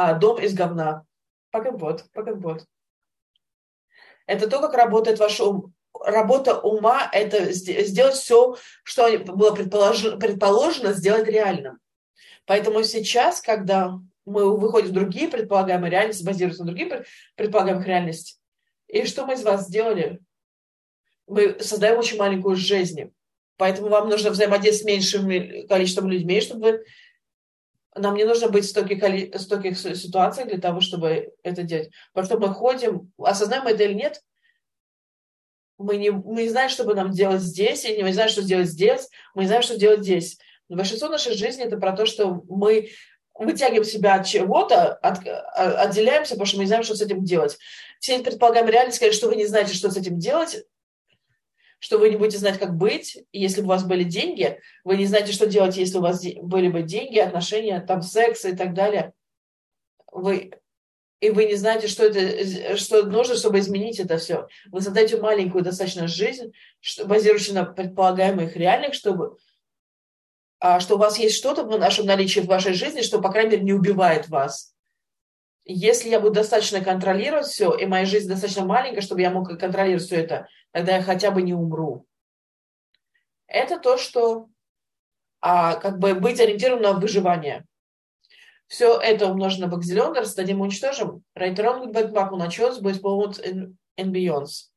а, дом из говна. По компот. Это то, как работает ваш ум. Работа ума – это сделать все, что было предположено, предположено сделать реальным. Поэтому сейчас, когда мы выходим в другие предполагаемые реальности, базируются на других предполагаемых реальностях, и что мы из вас сделали? Мы создаем очень маленькую жизнь. Поэтому вам нужно взаимодействовать с меньшим количеством людьми, чтобы нам не нужно быть в стольких, стольких ситуациях для того, чтобы это делать. Потому что мы ходим, осознаем это или нет, мы не, мы не знаем, что бы нам делать здесь, и не знаем, что делать здесь, мы не знаем, что делать здесь. Но большинство нашей жизни это про то, что мы вытягиваем себя от чего-то, от, а, отделяемся, потому что мы не знаем, что с этим делать. Все предполагаемые реальность сказать, что вы не знаете, что с этим делать, что вы не будете знать, как быть. если бы у вас были деньги, вы не знаете, что делать, если у вас были бы деньги, отношения, там, секс и так далее. Вы, и вы не знаете, что, это, что нужно, чтобы изменить это все. Вы создаете маленькую достаточно жизнь, что, базирующуюся на предполагаемых реальных, чтобы а, что у вас есть что-то в нашем наличии в вашей жизни, что, по крайней мере, не убивает вас. Если я буду достаточно контролировать все, и моя жизнь достаточно маленькая, чтобы я мог контролировать все это, тогда я хотя бы не умру. Это то, что а, как бы быть ориентированным на выживание. Все это умножено в Xylion, раздадим, уничтожим. Райтерон будет бэкбак, он начнется, будет and beyonds.